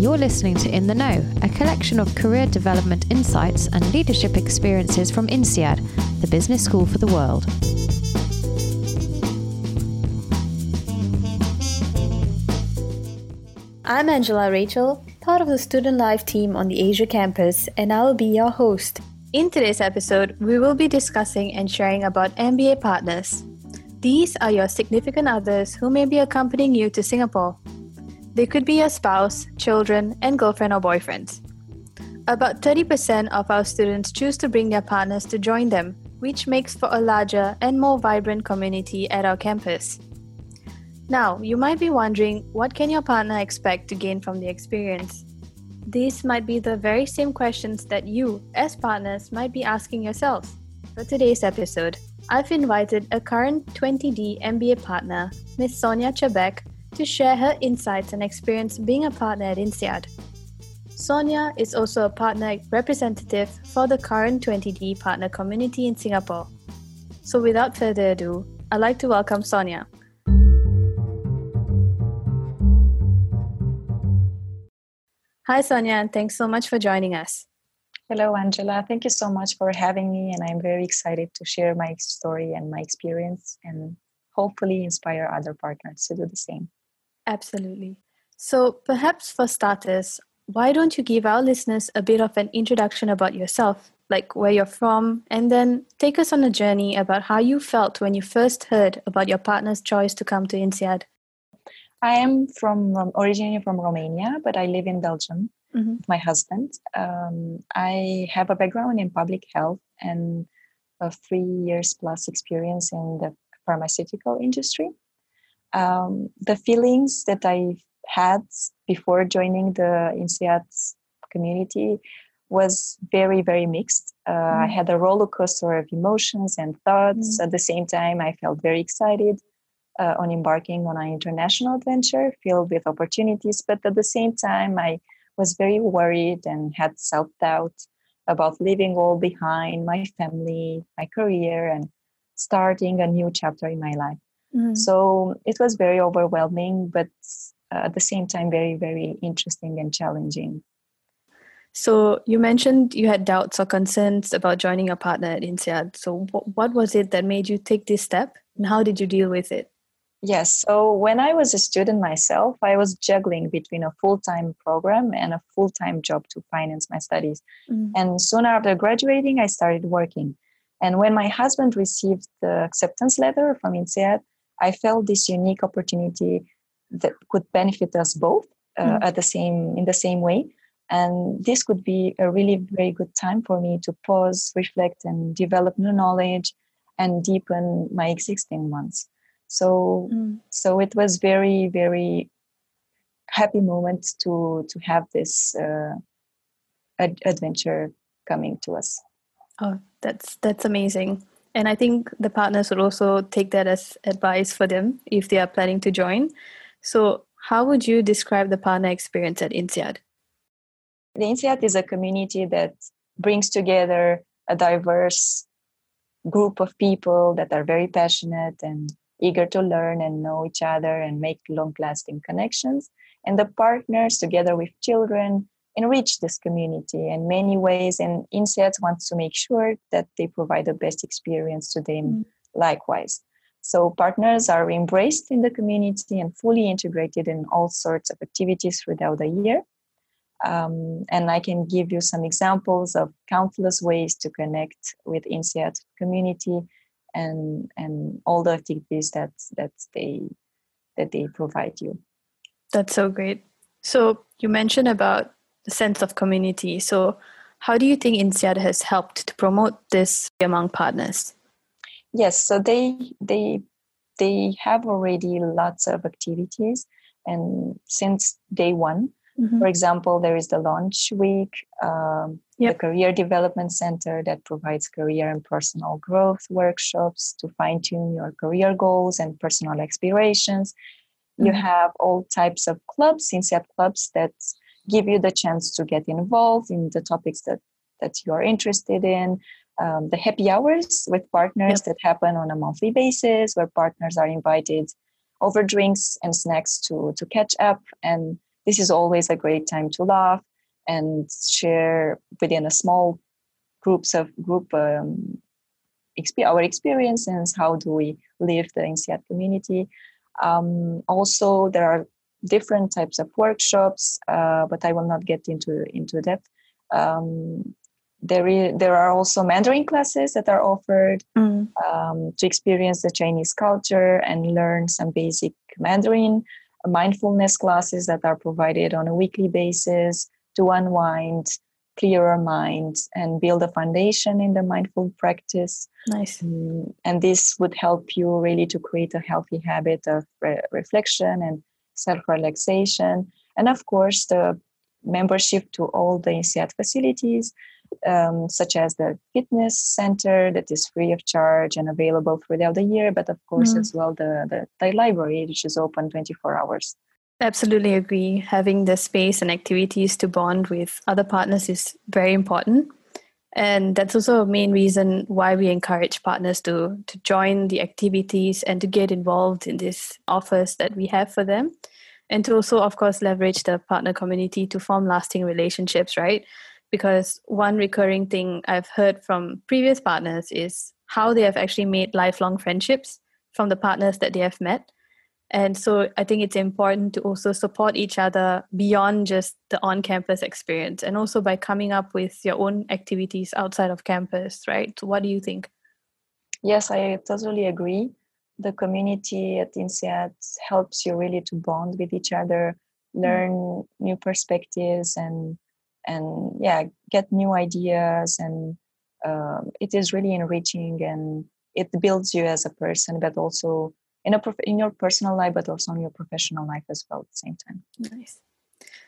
You're listening to In the Know, a collection of career development insights and leadership experiences from INSEAD, the business school for the world. I'm Angela Rachel, part of the Student Life team on the Asia campus, and I will be your host. In today's episode, we will be discussing and sharing about MBA partners. These are your significant others who may be accompanying you to Singapore. They could be your spouse, children, and girlfriend or boyfriends. About 30% of our students choose to bring their partners to join them, which makes for a larger and more vibrant community at our campus. Now, you might be wondering what can your partner expect to gain from the experience? These might be the very same questions that you, as partners, might be asking yourselves. For today's episode, I've invited a current 20D MBA partner, Ms. Sonia Chebek, to share her insights and experience being a partner at INSEAD. Sonia is also a partner representative for the current 20D partner community in Singapore. So without further ado, I'd like to welcome Sonia. Hi, Sonia, and thanks so much for joining us. Hello, Angela. Thank you so much for having me, and I'm very excited to share my story and my experience and hopefully inspire other partners to do the same. Absolutely. So, perhaps for starters, why don't you give our listeners a bit of an introduction about yourself, like where you're from, and then take us on a journey about how you felt when you first heard about your partner's choice to come to INSEAD? I am from originally from Romania, but I live in Belgium mm-hmm. with my husband. Um, I have a background in public health and a three years plus experience in the pharmaceutical industry um, the feelings that I had before joining the INSEAD community was very, very mixed. Uh, mm. I had a roller coaster of emotions and thoughts. Mm. At the same time, I felt very excited uh, on embarking on an international adventure filled with opportunities. But at the same time, I was very worried and had self doubt about leaving all behind my family, my career, and starting a new chapter in my life. Mm. So it was very overwhelming, but uh, at the same time, very, very interesting and challenging. So you mentioned you had doubts or concerns about joining a partner at INSEAD. So what was it that made you take this step and how did you deal with it? Yes. So when I was a student myself, I was juggling between a full time program and a full time job to finance my studies. Mm. And soon after graduating, I started working. And when my husband received the acceptance letter from INSEAD, I felt this unique opportunity that could benefit us both uh, mm at the same in the same way. And this could be a really very good time for me to pause, reflect, and develop new knowledge and deepen my existing ones. So, mm. so it was very, very happy moment to to have this uh, ad- adventure coming to us. Oh, that's that's amazing. And I think the partners would also take that as advice for them if they are planning to join. So, how would you describe the partner experience at INSEAD? The INSEAD is a community that brings together a diverse group of people that are very passionate and eager to learn and know each other and make long lasting connections. And the partners, together with children, enrich this community in many ways and INSEAD wants to make sure that they provide the best experience to them mm. likewise. So partners are embraced in the community and fully integrated in all sorts of activities throughout the year. Um, and i can give you some examples of countless ways to connect with INSEAD community and and all the activities that that they that they provide you. That's so great. So you mentioned about sense of community. So, how do you think INSEAD has helped to promote this among partners? Yes, so they they they have already lots of activities, and since day one, mm-hmm. for example, there is the launch week, um, yep. the career development center that provides career and personal growth workshops to fine tune your career goals and personal aspirations. Mm-hmm. You have all types of clubs, INSEAD clubs that give you the chance to get involved in the topics that that you are interested in. Um, the happy hours with partners yep. that happen on a monthly basis where partners are invited over drinks and snacks to to catch up. And this is always a great time to laugh and share within a small groups of group um, exp- our experiences how do we live the INSEAD community. Um, also there are different types of workshops uh, but i will not get into into depth um, there, is, there are also Mandarin classes that are offered mm. um, to experience the Chinese culture and learn some basic Mandarin. Mindfulness classes that are provided on a weekly basis to unwind, clear our mind, and build a foundation in the mindful practice. Nice. Um, and this would help you really to create a healthy habit of re- reflection and self relaxation. And of course, the membership to all the INSEAD facilities um, such as the fitness center that is free of charge and available throughout the year, but of course mm. as well the, the, the library, which is open 24 hours. Absolutely agree. Having the space and activities to bond with other partners is very important. And that's also a main reason why we encourage partners to, to join the activities and to get involved in these offers that we have for them. And to also, of course, leverage the partner community to form lasting relationships, right? because one recurring thing I've heard from previous partners is how they have actually made lifelong friendships from the partners that they have met. And so I think it's important to also support each other beyond just the on campus experience and also by coming up with your own activities outside of campus, right? So what do you think? Yes, I totally agree. The community at INSEAD helps you really to bond with each other, mm. learn mm. new perspectives, and and yeah get new ideas and um, it is really enriching and it builds you as a person but also in a prof- in your personal life but also in your professional life as well at the same time nice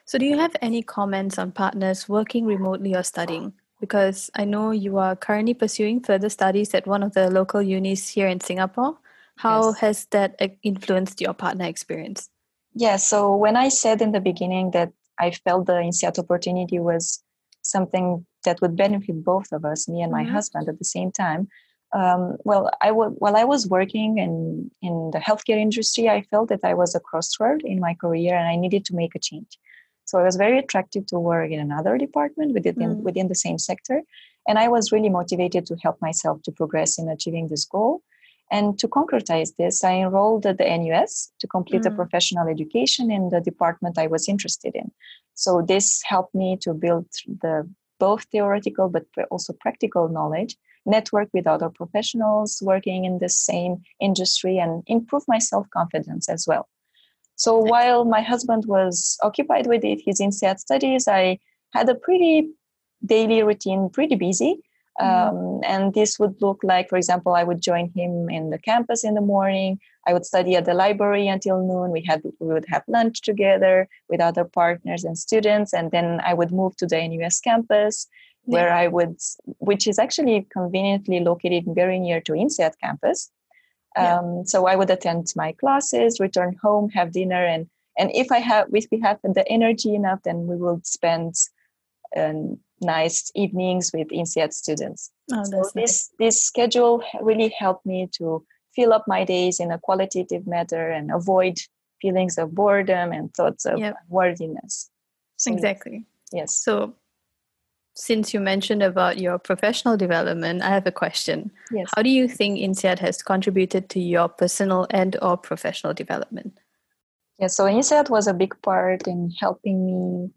so do you have any comments on partners working remotely or studying because i know you are currently pursuing further studies at one of the local unis here in singapore how yes. has that uh, influenced your partner experience yeah so when i said in the beginning that I felt the INSEAD opportunity was something that would benefit both of us, me and my mm-hmm. husband, at the same time. Um, well, I w- while I was working in in the healthcare industry, I felt that I was a crossroad in my career, and I needed to make a change. So I was very attracted to work in another department within mm. within the same sector, and I was really motivated to help myself to progress in achieving this goal. And to concretize this, I enrolled at the NUS to complete mm. a professional education in the department I was interested in. So this helped me to build the both theoretical but also practical knowledge, network with other professionals working in the same industry, and improve my self confidence as well. So while my husband was occupied with it, his INSEAD studies, I had a pretty daily routine, pretty busy. Mm-hmm. Um, and this would look like, for example, I would join him in the campus in the morning. I would study at the library until noon. We had we would have lunch together with other partners and students, and then I would move to the NUS campus, yeah. where I would, which is actually conveniently located very near to INSEAD campus. Yeah. Um, so I would attend my classes, return home, have dinner, and and if I have if we have the energy enough, then we will spend um, nice evenings with INSEAD students. Oh, so this nice. this schedule really helped me to fill up my days in a qualitative manner and avoid feelings of boredom and thoughts of yep. worthiness. So, exactly. Yes. So since you mentioned about your professional development, I have a question. Yes. How do you think INSEAD has contributed to your personal and or professional development? Yeah, so INSEAD was a big part in helping me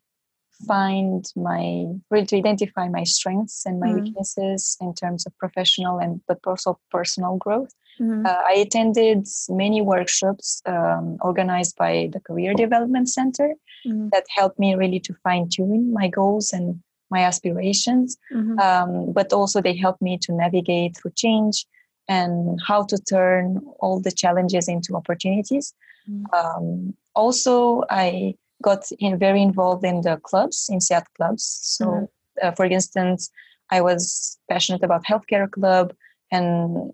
find my really to identify my strengths and my mm-hmm. weaknesses in terms of professional and but also personal growth mm-hmm. uh, i attended many workshops um, organized by the career development center mm-hmm. that helped me really to fine tune my goals and my aspirations mm-hmm. um, but also they helped me to navigate through change and how to turn all the challenges into opportunities mm-hmm. um, also i got in, very involved in the clubs, INSEAD clubs. So, mm-hmm. uh, for instance, I was passionate about healthcare club, and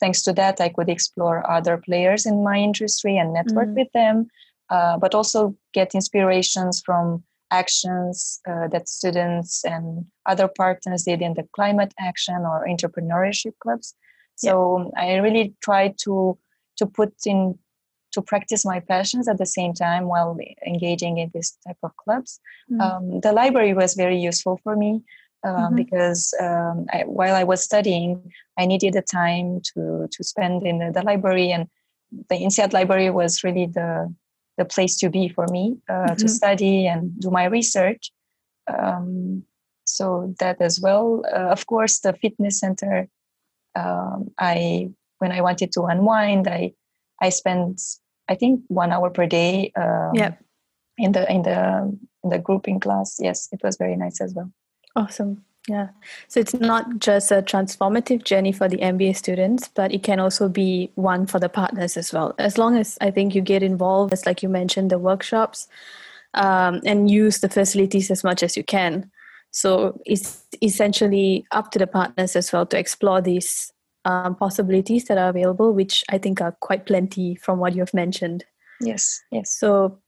thanks to that, I could explore other players in my industry and network mm-hmm. with them, uh, but also get inspirations from actions uh, that students and other partners did in the climate action or entrepreneurship clubs. So yeah. I really try to to put in to practice my passions at the same time while engaging in this type of clubs. Mm-hmm. Um, the library was very useful for me um, mm-hmm. because um, I, while I was studying, I needed the time to to spend in the, the library, and the INSEAD library was really the the place to be for me uh, mm-hmm. to study and do my research. Um, so that as well. Uh, of course, the fitness center. Um, I when I wanted to unwind, I I spent I think one hour per day. Um, yeah. In the in the in the grouping class, yes, it was very nice as well. Awesome. Yeah. So it's not just a transformative journey for the MBA students, but it can also be one for the partners as well. As long as I think you get involved, as like you mentioned, the workshops um, and use the facilities as much as you can. So it's essentially up to the partners as well to explore these um, possibilities that are available, which I think are quite plenty from what you've mentioned. Yes, yes. So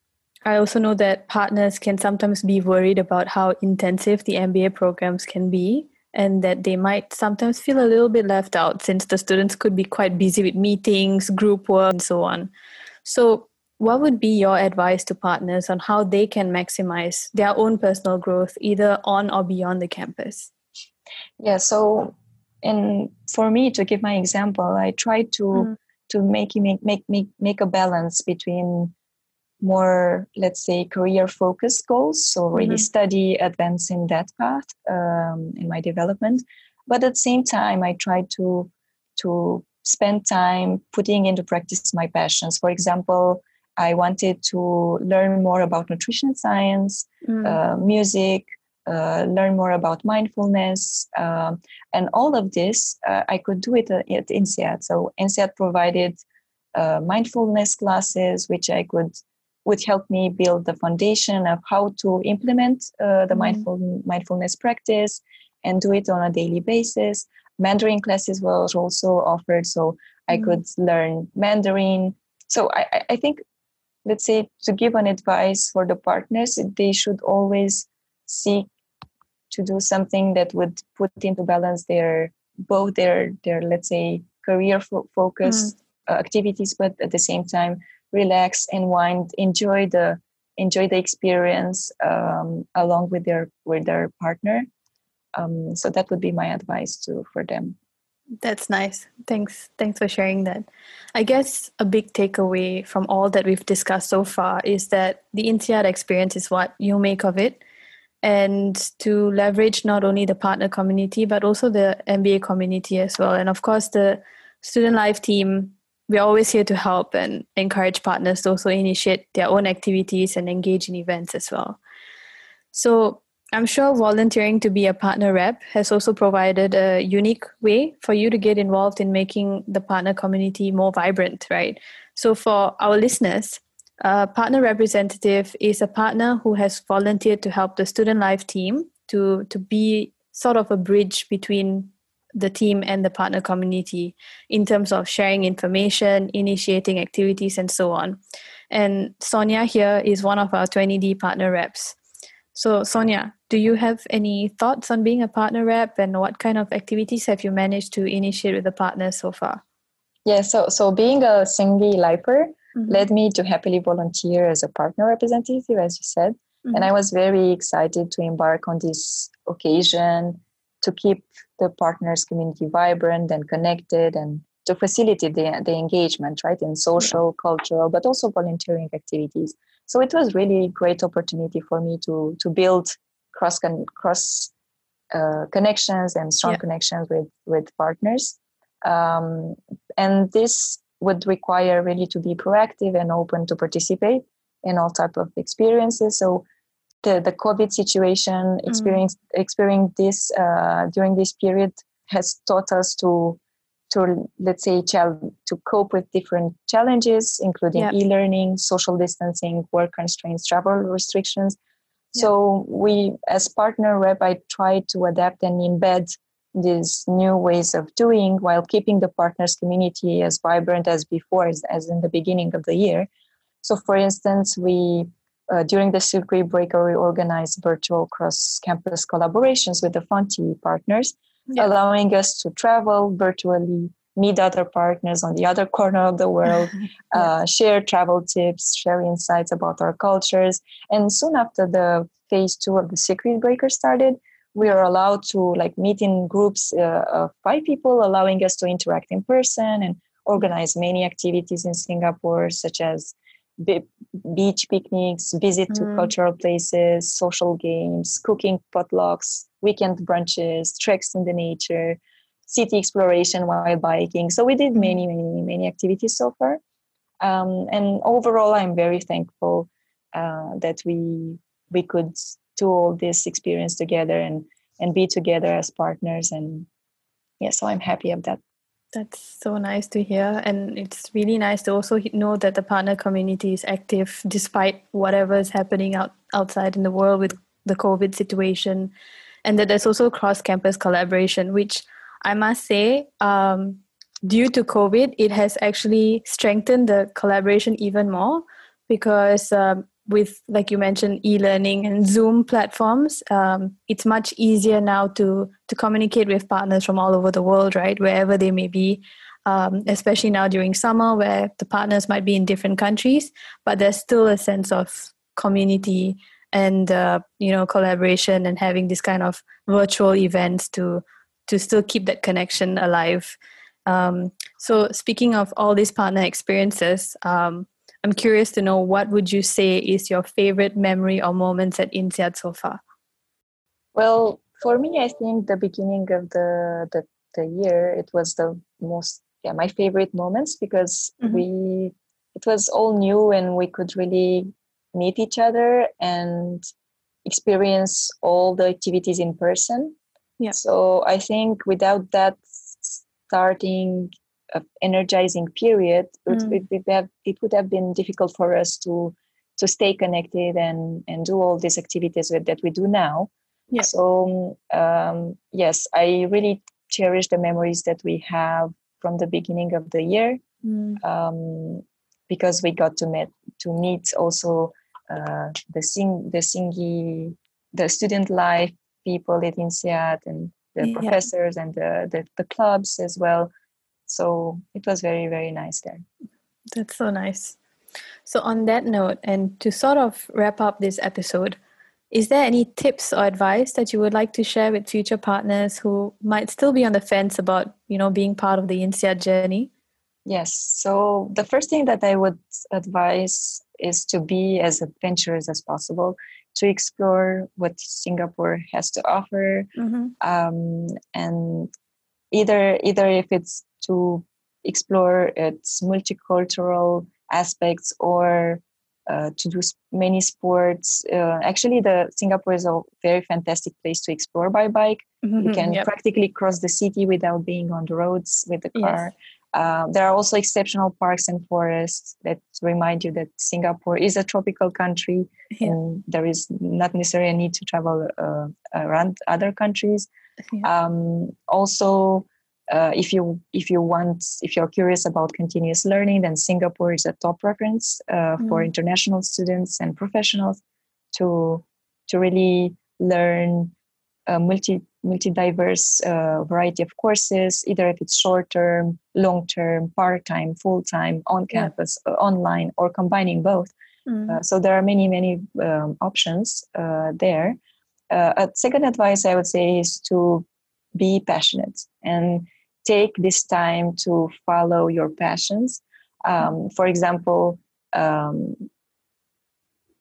I also know that partners can sometimes be worried about how intensive the MBA programs can be and that they might sometimes feel a little bit left out since the students could be quite busy with meetings, group work, and so on. So, what would be your advice to partners on how they can maximize their own personal growth either on or beyond the campus? Yeah, so and for me to give my example, I try to mm. to make make make make make a balance between more let's say career focused goals so really mm-hmm. study advance in that path um, in my development but at the same time i try to to spend time putting into practice my passions for example i wanted to learn more about nutrition science mm. uh, music uh, learn more about mindfulness um, and all of this uh, i could do it at, at INSEAD so INSEAD provided uh, mindfulness classes which i could would help me build the foundation of how to implement uh, the mm. mindful, mindfulness practice and do it on a daily basis. Mandarin classes were also offered, so I mm. could learn Mandarin. So I, I think, let's say, to give an advice for the partners, they should always seek to do something that would put into balance their both their their let's say career fo- focused mm. activities, but at the same time relax, unwind, enjoy the enjoy the experience um, along with their with their partner. Um, so that would be my advice to for them. That's nice. Thanks. Thanks for sharing that. I guess a big takeaway from all that we've discussed so far is that the INSEAD experience is what you make of it, and to leverage not only the partner community but also the MBA community as well. And of course, the student life team we're always here to help and encourage partners to also initiate their own activities and engage in events as well. So I'm sure volunteering to be a partner rep has also provided a unique way for you to get involved in making the partner community more vibrant, right? So for our listeners, a partner representative is a partner who has volunteered to help the student life team to, to be sort of a bridge between the team and the partner community in terms of sharing information, initiating activities, and so on. And Sonia here is one of our 20D partner reps. So, Sonia, do you have any thoughts on being a partner rep and what kind of activities have you managed to initiate with the partners so far? Yeah, so, so being a Singhi Lifer mm-hmm. led me to happily volunteer as a partner representative, as you said. Mm-hmm. And I was very excited to embark on this occasion to keep the partners community vibrant and connected and to facilitate the, the engagement right in social cultural but also volunteering activities. So it was really a great opportunity for me to to build cross con- cross uh, connections and strong yeah. connections with with partners. Um, and this would require really to be proactive and open to participate in all type of experiences. So the, the COVID situation, experience, mm. experiencing this uh, during this period has taught us to to let's say to cope with different challenges including yep. e-learning social distancing work constraints travel restrictions yep. so we as partner rep i try to adapt and embed these new ways of doing while keeping the partners community as vibrant as before as, as in the beginning of the year so for instance we uh, during the circuit breaker, we organized virtual cross-campus collaborations with the Fonti partners, yeah. allowing us to travel virtually meet other partners on the other corner of the world, yeah. uh, share travel tips, share insights about our cultures. And soon after the phase two of the circuit breaker started, we are allowed to like meet in groups uh, of five people, allowing us to interact in person and organize many activities in Singapore, such as beach picnics, visit to mm. cultural places, social games, cooking potlucks, weekend brunches, treks in the nature, city exploration while biking. So we did mm. many, many, many activities so far. Um, and overall, I'm very thankful uh, that we we could do all this experience together and and be together as partners. And yeah, so I'm happy of that. That's so nice to hear. And it's really nice to also know that the partner community is active despite whatever is happening out, outside in the world with the COVID situation. And that there's also cross campus collaboration, which I must say, um, due to COVID, it has actually strengthened the collaboration even more because um, with like you mentioned e-learning and zoom platforms um, it's much easier now to to communicate with partners from all over the world right? Wherever they may be um, especially now during summer where the partners might be in different countries but there's still a sense of community and uh, you know collaboration and having this kind of virtual events to to still keep that connection alive. Um, so speaking of all these partner experiences um, I'm curious to know what would you say is your favorite memory or moments at INSEAD so far? Well, for me, I think the beginning of the the, the year it was the most yeah my favorite moments because mm-hmm. we it was all new and we could really meet each other and experience all the activities in person. Yeah. So I think without that starting energizing period, mm. it, it, it would have been difficult for us to to stay connected and and do all these activities that we do now. Yeah. So um, yes, I really cherish the memories that we have from the beginning of the year mm. um, because we got to meet to meet also uh, the sing the singy the student life people at INSEAD and the yeah. professors and the, the, the clubs as well so it was very very nice there. That's so nice. So on that note and to sort of wrap up this episode is there any tips or advice that you would like to share with future partners who might still be on the fence about you know being part of the INSEAD journey? Yes. So the first thing that i would advise is to be as adventurous as possible to explore what singapore has to offer mm-hmm. um, and either either if it's to explore its multicultural aspects or uh, to do many sports. Uh, actually, the Singapore is a very fantastic place to explore by bike. Mm-hmm, you can yep. practically cross the city without being on the roads with the car. Yes. Uh, there are also exceptional parks and forests that remind you that Singapore is a tropical country yeah. and there is not necessarily a need to travel uh, around other countries. Yeah. Um, also, uh, if you if you want if you're curious about continuous learning then singapore is a top reference uh, mm. for international students and professionals to to really learn a multi multi diverse uh, variety of courses either if it's short term long term part time full time on campus yeah. Uh, online or combining both mm. so there are many many um, options uh, there a second advice i would say is to be passionate and take this time to follow your passions. Um, for example, um,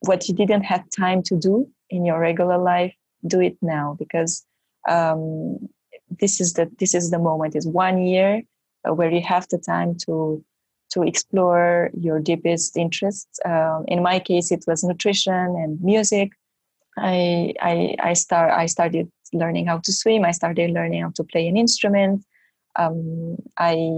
what you didn't have time to do in your regular life, do it now because um, this is the this is the moment. It's one year uh, where you have the time to to explore your deepest interests. Um, in my case, it was nutrition and music. I I I start I started learning how to swim. I started learning how to play an instrument um, I,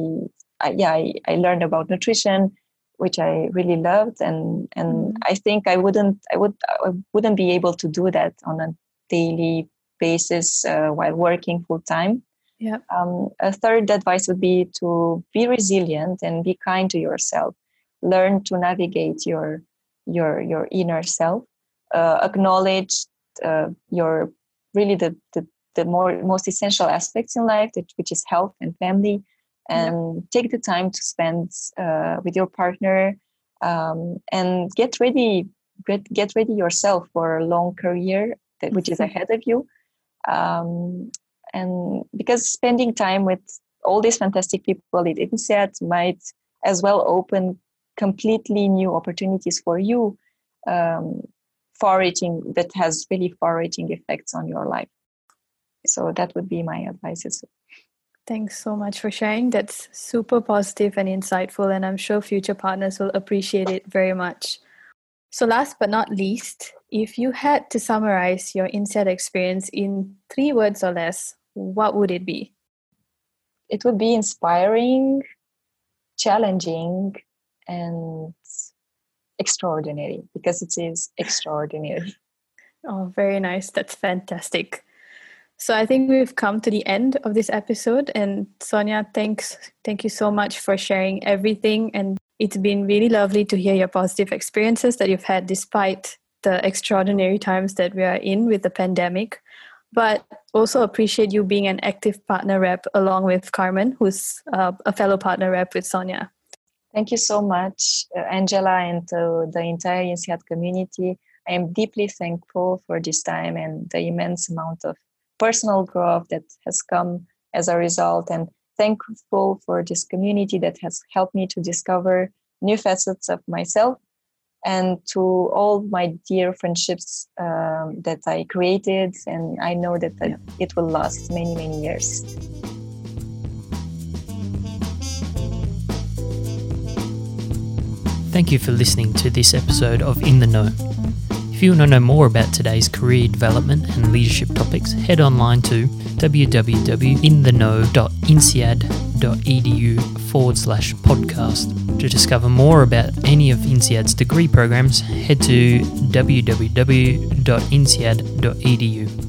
I, yeah I, I, learned about nutrition which I really loved and and mm-hmm. I think I wouldn't I would I wouldn't be able to do that on a daily basis uh, while working full time. Yeah. Um, a third advice would be to be resilient and be kind to yourself. Learn to navigate your your your inner self. Uh, acknowledge uh, your really the, the the more most essential aspects in life, which is health and family, and yeah. take the time to spend uh, with your partner um, and get ready get, get ready yourself for a long career that, which is mm-hmm. ahead of you um, and because spending time with all these fantastic people at INSEAD might as well open completely new opportunities for you um, far-reaching that has really far-reaching effects on your life so that would be my advice Thanks so much for sharing. That's super positive and insightful, and I'm sure future partners will appreciate it very much. So, last but not least, if you had to summarize your INSEAD experience in three words or less, what would it be? It would be inspiring, challenging, and extraordinary because it is extraordinary. Oh, very nice. That's fantastic. So I think we've come to the end of this episode and Sonia thanks thank you so much for sharing everything and it's been really lovely to hear your positive experiences that you've had despite the extraordinary times that we are in with the pandemic but also appreciate you being an active partner rep along with Carmen who's uh, a fellow partner rep with Sonia. Thank you so much uh, Angela and to the entire INSEAD community. I am deeply thankful for this time and the immense amount of personal growth that has come as a result and thankful for this community that has helped me to discover new facets of myself and to all my dear friendships um, that I created. And I know that yeah. it will last many, many years. Thank you for listening to this episode of In the Know. If you want to know more about today's career development and leadership topics, head online to www.intheknow.insead.edu forward slash podcast. To discover more about any of INSEAD's degree programs, head to www.insead.edu.